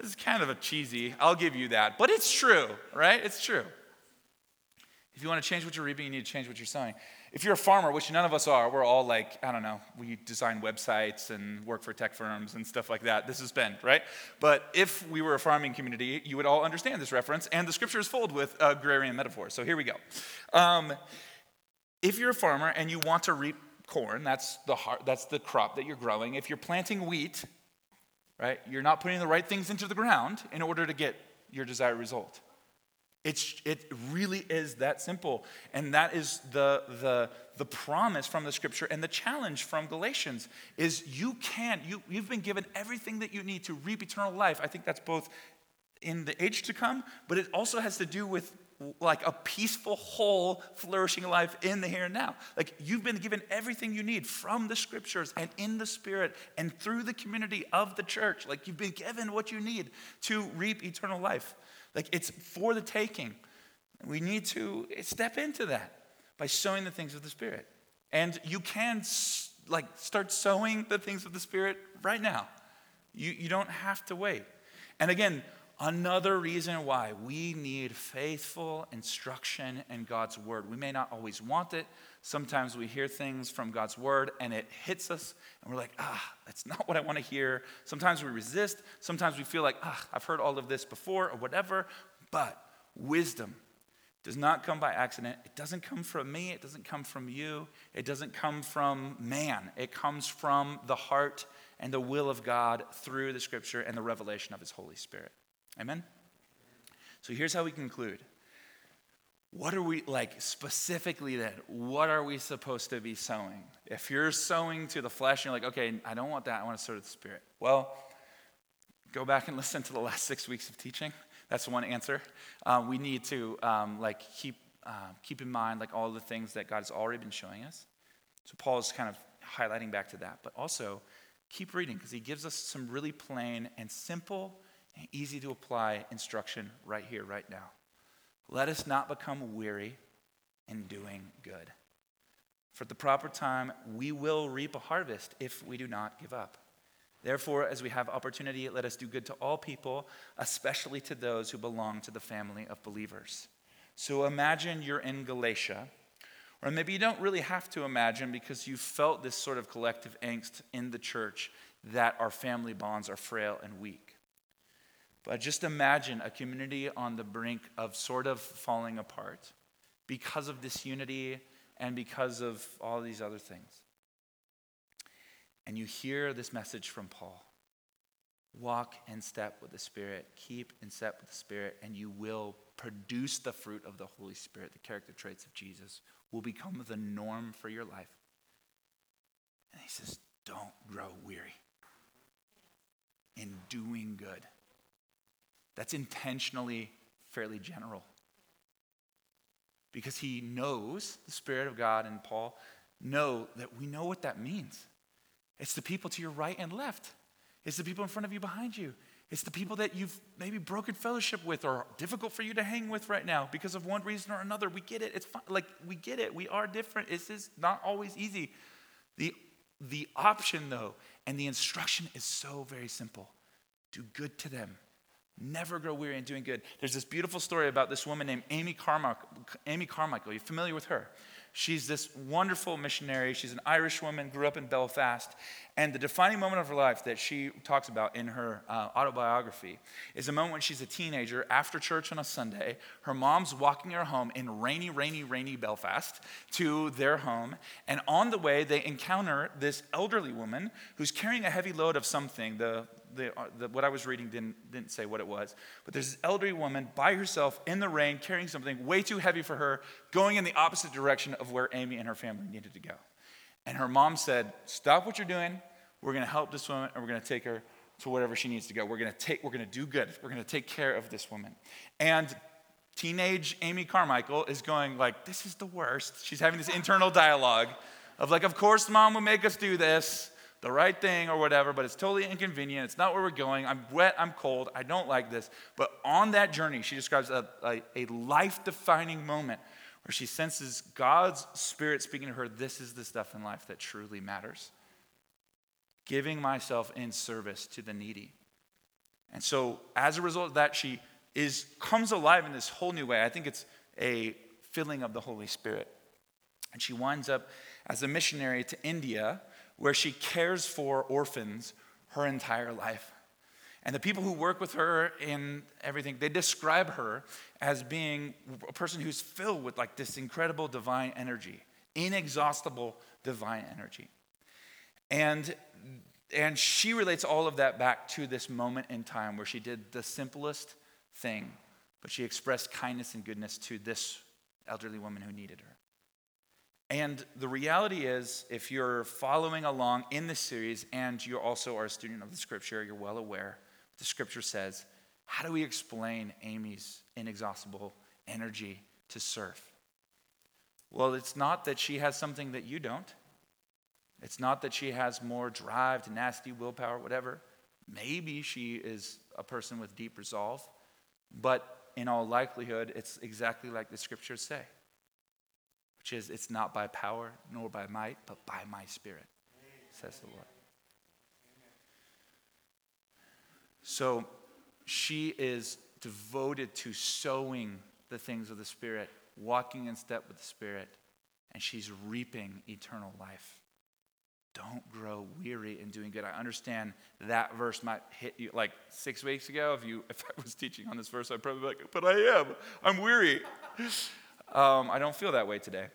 This is kind of a cheesy, I'll give you that. But it's true, right? It's true. If you want to change what you're reaping, you need to change what you're sowing. If you're a farmer, which none of us are, we're all like, I don't know, we design websites and work for tech firms and stuff like that. This is Bend, right? But if we were a farming community, you would all understand this reference, and the scripture is filled with agrarian metaphors. So here we go. Um, if you're a farmer and you want to reap corn, that's the, heart, that's the crop that you're growing. If you're planting wheat, right? You're not putting the right things into the ground in order to get your desired result. It's, it really is that simple. And that is the, the, the promise from the scripture and the challenge from Galatians is you can, you, you've been given everything that you need to reap eternal life. I think that's both in the age to come, but it also has to do with like a peaceful, whole, flourishing life in the here and now. Like you've been given everything you need from the scriptures and in the spirit and through the community of the church. Like you've been given what you need to reap eternal life. Like it's for the taking. We need to step into that by sowing the things of the spirit. And you can like start sowing the things of the spirit right now. You, you don't have to wait. And again, Another reason why we need faithful instruction in God's word. We may not always want it. Sometimes we hear things from God's word and it hits us and we're like, ah, that's not what I want to hear. Sometimes we resist. Sometimes we feel like, ah, I've heard all of this before or whatever. But wisdom does not come by accident. It doesn't come from me. It doesn't come from you. It doesn't come from man. It comes from the heart and the will of God through the scripture and the revelation of his Holy Spirit. Amen? So here's how we conclude what are we like specifically then? What are we supposed to be sowing? If you're sowing to the flesh, you're like, okay, I don't want that. I want to sow to the spirit. Well, go back and listen to the last six weeks of teaching. That's one answer. Uh, we need to um, like keep uh, keep in mind like all the things that God has already been showing us. So Paul is kind of highlighting back to that, but also keep reading because he gives us some really plain and simple easy to apply instruction right here, right now. Let us not become weary in doing good. For at the proper time, we will reap a harvest if we do not give up. Therefore, as we have opportunity, let us do good to all people, especially to those who belong to the family of believers. So imagine you're in Galatia, or maybe you don't really have to imagine because you felt this sort of collective angst in the church that our family bonds are frail and weak. But just imagine a community on the brink of sort of falling apart because of disunity and because of all these other things. And you hear this message from Paul walk in step with the Spirit, keep in step with the Spirit, and you will produce the fruit of the Holy Spirit, the character traits of Jesus, will become the norm for your life. And he says, Don't grow weary in doing good. That's intentionally fairly general. Because he knows, the Spirit of God and Paul know that we know what that means. It's the people to your right and left, it's the people in front of you behind you. It's the people that you've maybe broken fellowship with or difficult for you to hang with right now because of one reason or another. We get it. It's like we get it. We are different. This is not always easy. The, the option, though, and the instruction is so very simple do good to them. Never grow weary in doing good. There's this beautiful story about this woman named Amy Carmichael. Amy Carmichael, are you familiar with her? She's this wonderful missionary. She's an Irish woman, grew up in Belfast. And the defining moment of her life that she talks about in her uh, autobiography is a moment when she's a teenager after church on a Sunday. Her mom's walking her home in rainy, rainy, rainy Belfast to their home. And on the way, they encounter this elderly woman who's carrying a heavy load of something. The, the, uh, the, what I was reading didn't, didn't say what it was. But there's this elderly woman by herself in the rain carrying something way too heavy for her, going in the opposite direction of where Amy and her family needed to go. And her mom said, Stop what you're doing. We're going to help this woman and we're going to take her to wherever she needs to go. We're going to take, we're going to do good. We're going to take care of this woman. And teenage Amy Carmichael is going like, this is the worst. She's having this internal dialogue of like, of course mom would make us do this the right thing or whatever, but it's totally inconvenient. It's not where we're going. I'm wet, I'm cold, I don't like this. But on that journey, she describes a, a, a life defining moment where she senses God's Spirit speaking to her this is the stuff in life that truly matters. Giving myself in service to the needy. And so, as a result of that, she is comes alive in this whole new way. I think it's a filling of the Holy Spirit. And she winds up as a missionary to India where she cares for orphans her entire life. And the people who work with her in everything, they describe her as being a person who's filled with like this incredible divine energy, inexhaustible divine energy. And and she relates all of that back to this moment in time where she did the simplest thing, but she expressed kindness and goodness to this elderly woman who needed her. And the reality is, if you're following along in this series and you also are a student of the scripture, you're well aware the scripture says. How do we explain Amy's inexhaustible energy to serve? Well, it's not that she has something that you don't. It's not that she has more drive, tenacity, willpower, whatever. Maybe she is a person with deep resolve, but in all likelihood, it's exactly like the scriptures say which is, it's not by power nor by might, but by my spirit, says the Lord. So she is devoted to sowing the things of the Spirit, walking in step with the Spirit, and she's reaping eternal life. Don't grow weary in doing good. I understand that verse might hit you like six weeks ago. If you, if I was teaching on this verse, I'd probably be like, "But I am. I'm weary." Um, I don't feel that way today.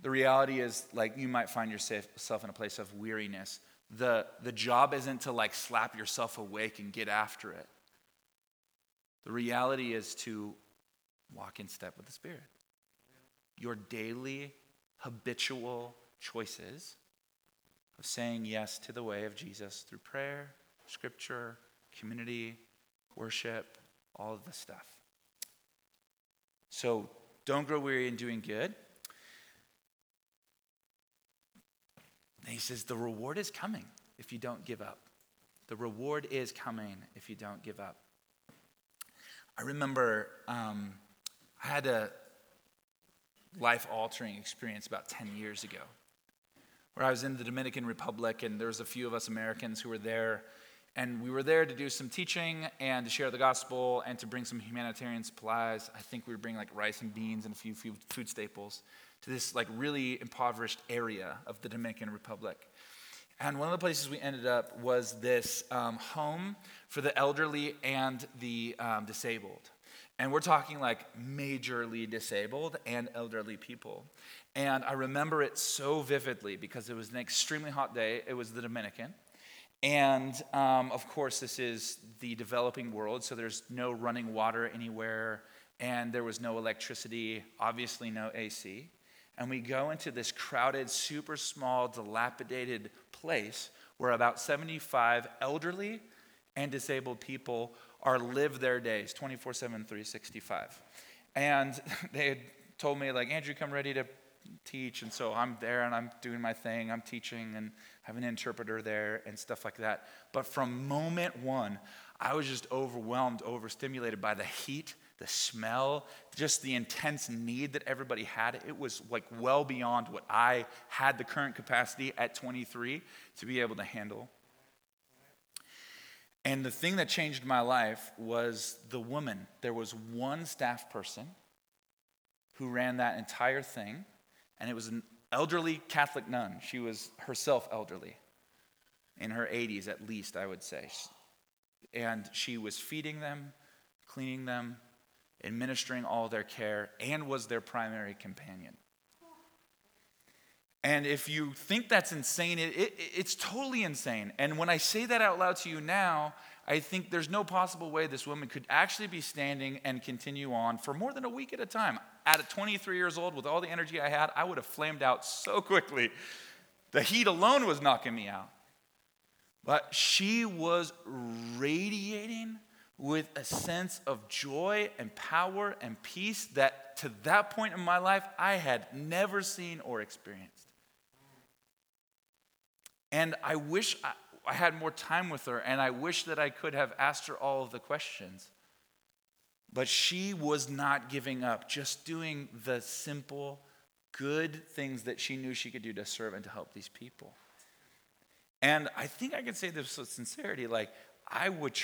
The reality is, like, you might find yourself in a place of weariness. The, the job isn't to, like, slap yourself awake and get after it. The reality is to walk in step with the Spirit. Your daily, habitual choices of saying yes to the way of Jesus through prayer, scripture, community, worship, all of the stuff. So don't grow weary in doing good. And he says, the reward is coming if you don't give up. The reward is coming if you don't give up. I remember um, I had a life altering experience about 10 years ago where I was in the Dominican Republic and there was a few of us Americans who were there and we were there to do some teaching and to share the gospel and to bring some humanitarian supplies. I think we were bringing like rice and beans and a few food staples to this like really impoverished area of the Dominican Republic. And one of the places we ended up was this um, home for the elderly and the um, disabled. And we're talking like majorly disabled and elderly people. And I remember it so vividly because it was an extremely hot day. It was the Dominican. And um, of course, this is the developing world, so there's no running water anywhere, and there was no electricity, obviously, no AC. And we go into this crowded, super small, dilapidated place where about 75 elderly and disabled people are live their days 24 7 365 and they had told me like andrew come ready to teach. And so I'm there and I'm doing my thing. I'm teaching and have an interpreter there and stuff like that. But from moment one, I was just overwhelmed, overstimulated by the heat, the smell, just the intense need that everybody had. It was like well beyond what I had the current capacity at 23 to be able to handle. And the thing that changed my life was the woman. There was one staff person who ran that entire thing and it was an elderly Catholic nun. She was herself elderly, in her 80s at least, I would say. And she was feeding them, cleaning them, administering all their care, and was their primary companion. And if you think that's insane, it, it, it's totally insane. And when I say that out loud to you now, I think there's no possible way this woman could actually be standing and continue on for more than a week at a time. At 23 years old, with all the energy I had, I would have flamed out so quickly. The heat alone was knocking me out. But she was radiating with a sense of joy and power and peace that to that point in my life I had never seen or experienced. And I wish I, I had more time with her, and I wish that I could have asked her all of the questions. But she was not giving up, just doing the simple, good things that she knew she could do to serve and to help these people. And I think I can say this with sincerity like, I would,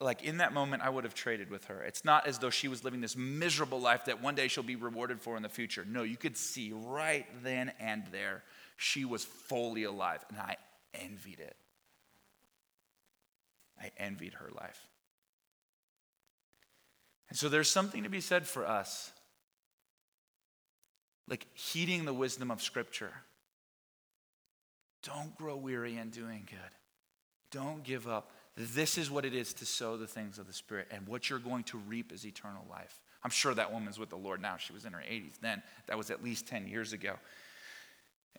like, in that moment, I would have traded with her. It's not as though she was living this miserable life that one day she'll be rewarded for in the future. No, you could see right then and there she was fully alive, and I envied it. I envied her life. And so there's something to be said for us, like heeding the wisdom of Scripture. Don't grow weary in doing good. Don't give up. This is what it is to sow the things of the Spirit, and what you're going to reap is eternal life. I'm sure that woman's with the Lord now. She was in her 80s then. That was at least 10 years ago.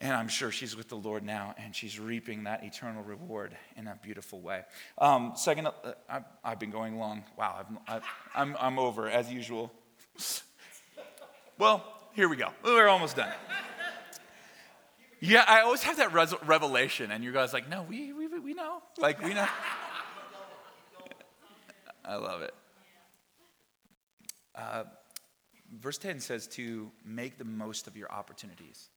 And I'm sure she's with the Lord now, and she's reaping that eternal reward in a beautiful way. Um, second, uh, I've, I've, been going long. Wow, i I'm, I'm over as usual. well, here we go. We're almost done. Yeah, I always have that res- revelation, and you guys like, no, we, we, we know. Like, we know. I love it. Uh, verse 10 says to make the most of your opportunities.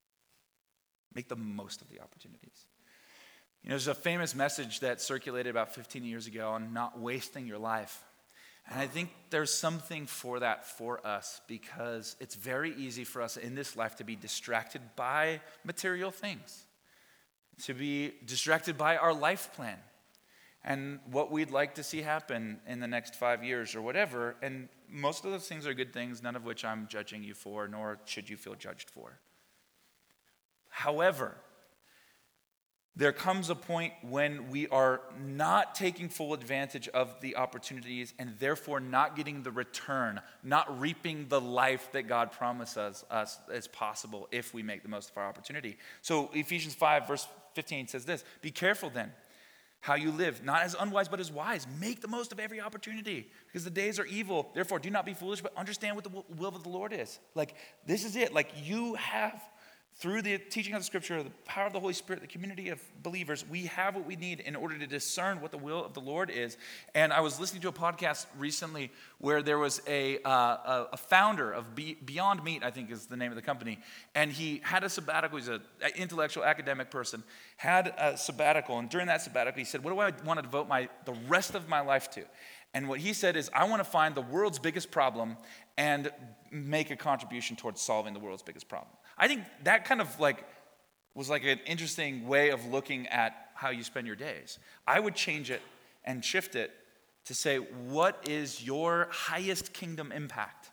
Make the most of the opportunities. You know, there's a famous message that circulated about 15 years ago on not wasting your life. And I think there's something for that for us because it's very easy for us in this life to be distracted by material things, to be distracted by our life plan and what we'd like to see happen in the next five years or whatever. And most of those things are good things, none of which I'm judging you for, nor should you feel judged for. However, there comes a point when we are not taking full advantage of the opportunities and therefore not getting the return, not reaping the life that God promises us as possible if we make the most of our opportunity. So Ephesians 5, verse 15 says this Be careful then how you live, not as unwise, but as wise. Make the most of every opportunity because the days are evil. Therefore, do not be foolish, but understand what the will of the Lord is. Like, this is it. Like, you have through the teaching of the scripture, the power of the Holy Spirit, the community of believers, we have what we need in order to discern what the will of the Lord is. And I was listening to a podcast recently where there was a, uh, a founder of Beyond Meat, I think is the name of the company, and he had a sabbatical. He's an intellectual academic person, had a sabbatical, and during that sabbatical, he said, "What do I want to devote my the rest of my life to?" And what he said is, I want to find the world's biggest problem and make a contribution towards solving the world's biggest problem. I think that kind of like was like an interesting way of looking at how you spend your days. I would change it and shift it to say, what is your highest kingdom impact?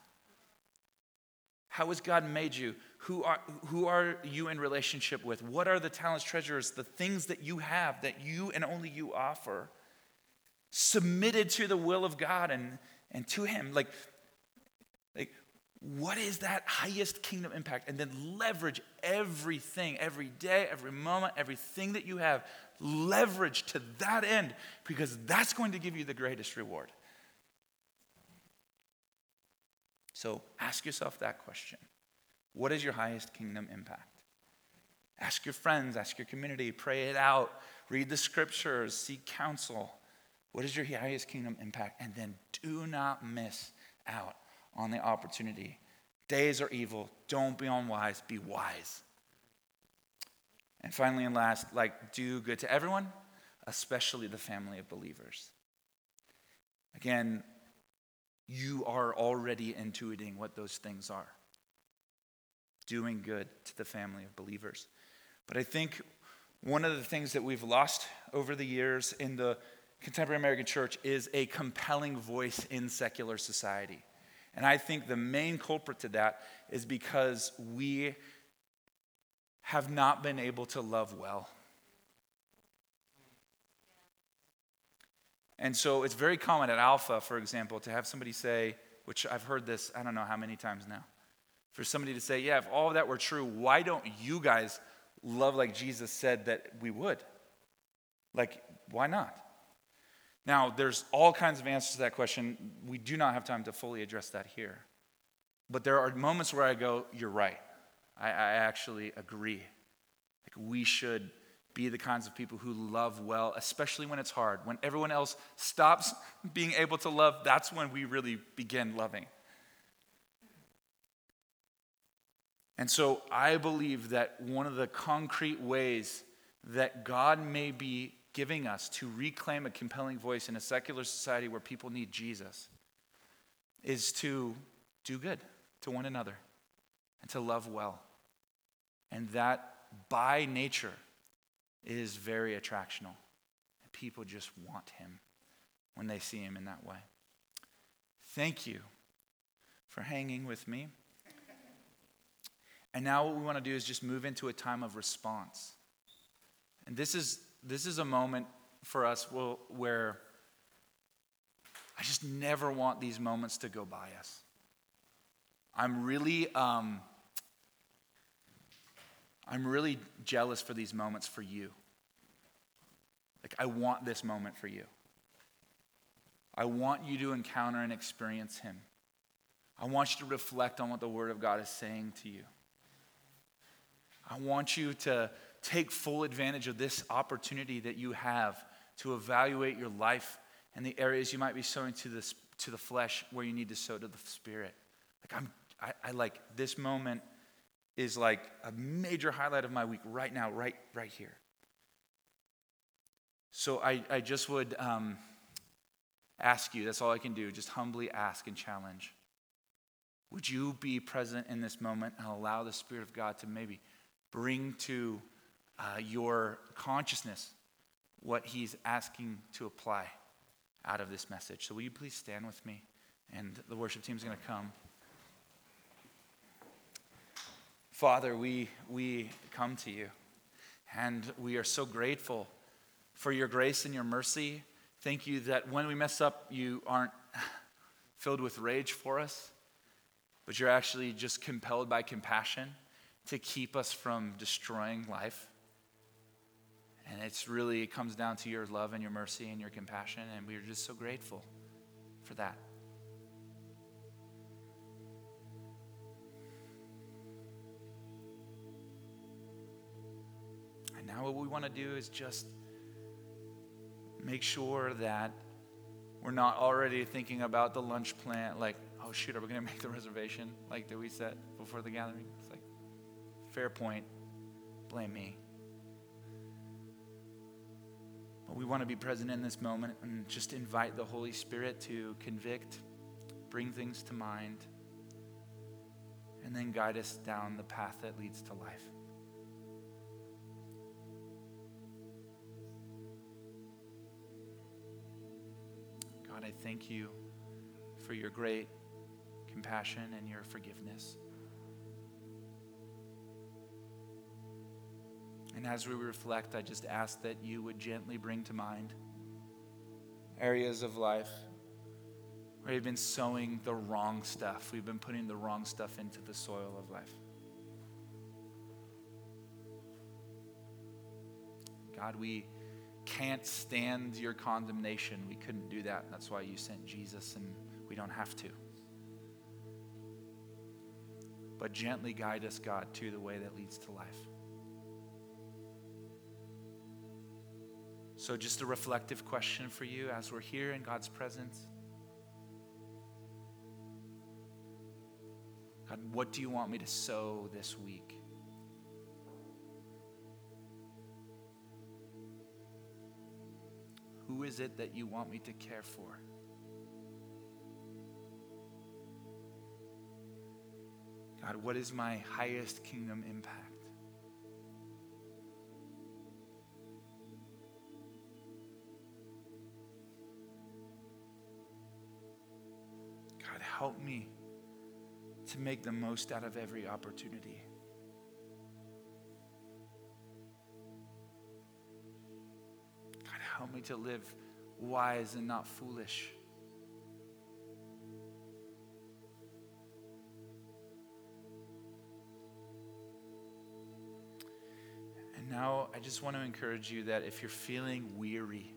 How has God made you? Who are, who are you in relationship with? What are the talents, treasures, the things that you have that you and only you offer? Submitted to the will of God and, and to Him. Like, what is that highest kingdom impact? And then leverage everything, every day, every moment, everything that you have, leverage to that end because that's going to give you the greatest reward. So ask yourself that question What is your highest kingdom impact? Ask your friends, ask your community, pray it out, read the scriptures, seek counsel. What is your highest kingdom impact? And then do not miss out on the opportunity. Days are evil. Don't be unwise, be wise. And finally, and last, like, do good to everyone, especially the family of believers. Again, you are already intuiting what those things are doing good to the family of believers. But I think one of the things that we've lost over the years in the contemporary American church is a compelling voice in secular society. And I think the main culprit to that is because we have not been able to love well. And so it's very common at Alpha, for example, to have somebody say, which I've heard this I don't know how many times now, for somebody to say, yeah, if all of that were true, why don't you guys love like Jesus said that we would? Like, why not? Now, there's all kinds of answers to that question. We do not have time to fully address that here. But there are moments where I go, You're right. I, I actually agree. Like, we should be the kinds of people who love well, especially when it's hard. When everyone else stops being able to love, that's when we really begin loving. And so I believe that one of the concrete ways that God may be giving us to reclaim a compelling voice in a secular society where people need Jesus is to do good to one another and to love well. And that by nature is very attractional. People just want him when they see him in that way. Thank you for hanging with me. And now, what we want to do is just move into a time of response. And this is this is a moment for us where I just never want these moments to go by us. I'm really, um, I'm really jealous for these moments for you. Like, I want this moment for you. I want you to encounter and experience Him. I want you to reflect on what the Word of God is saying to you. I want you to take full advantage of this opportunity that you have to evaluate your life and the areas you might be sowing to the, to the flesh where you need to sow to the spirit. Like I'm, I, I like this moment is like a major highlight of my week right now, right, right here. So I, I just would um, ask you, that's all I can do, just humbly ask and challenge. Would you be present in this moment and allow the Spirit of God to maybe bring to uh, your consciousness what he's asking to apply out of this message. So, will you please stand with me? And the worship team is going to come. Father, we, we come to you And we are so grateful for your grace and your mercy. Thank you that when we mess up, you aren't filled with rage for us, but you're actually just compelled by compassion to keep us from destroying life. And it's really, it comes down to your love and your mercy and your compassion, and we are just so grateful for that. And now, what we want to do is just make sure that we're not already thinking about the lunch plan, like, oh shoot, are we going to make the reservation like that we set before the gathering? It's like, fair point, blame me. We want to be present in this moment and just invite the Holy Spirit to convict, bring things to mind, and then guide us down the path that leads to life. God, I thank you for your great compassion and your forgiveness. And as we reflect, I just ask that you would gently bring to mind areas of life where we've been sowing the wrong stuff. We've been putting the wrong stuff into the soil of life. God, we can't stand your condemnation. We couldn't do that. That's why you sent Jesus, and we don't have to. But gently guide us, God, to the way that leads to life. So, just a reflective question for you as we're here in God's presence. God, what do you want me to sow this week? Who is it that you want me to care for? God, what is my highest kingdom impact? Help me to make the most out of every opportunity. God, help me to live wise and not foolish. And now I just want to encourage you that if you're feeling weary,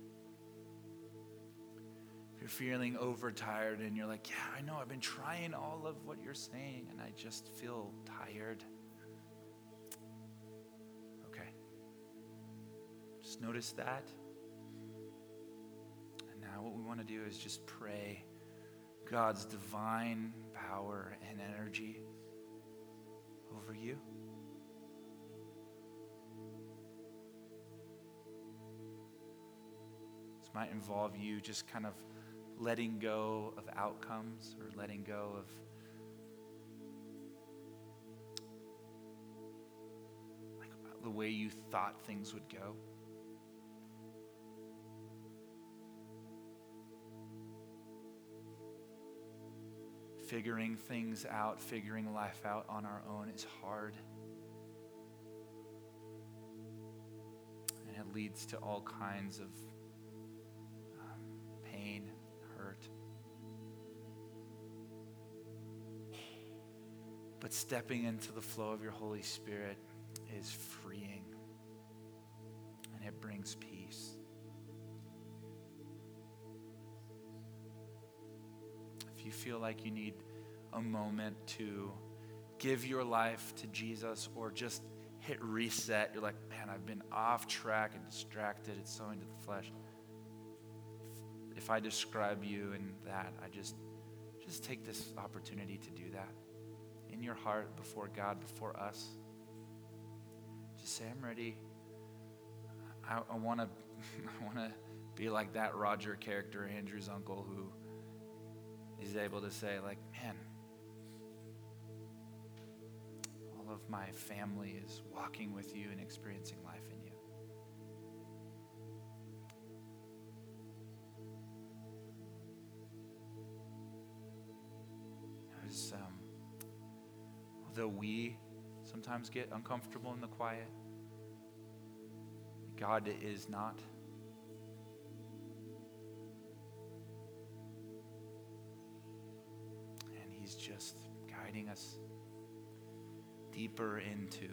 you're feeling overtired and you're like, yeah, I know, I've been trying all of what you're saying and I just feel tired. Okay. Just notice that. And now what we want to do is just pray God's divine power and energy over you. This might involve you just kind of letting go of outcomes or letting go of like uh, the way you thought things would go. Figuring things out, figuring life out on our own is hard. And it leads to all kinds of But stepping into the flow of your Holy Spirit is freeing and it brings peace. If you feel like you need a moment to give your life to Jesus or just hit reset, you're like, man, I've been off track and distracted, it's so into the flesh. If, I describe you in that, I just just take this opportunity to do that in your heart before God, before us. Just say, I'm ready. I, I want to I want to be like that Roger character, Andrew's uncle, who is able to say, like, man, all of my family is walking with you and experiencing life though we sometimes get uncomfortable in the quiet, God is not. And He's just guiding us deeper into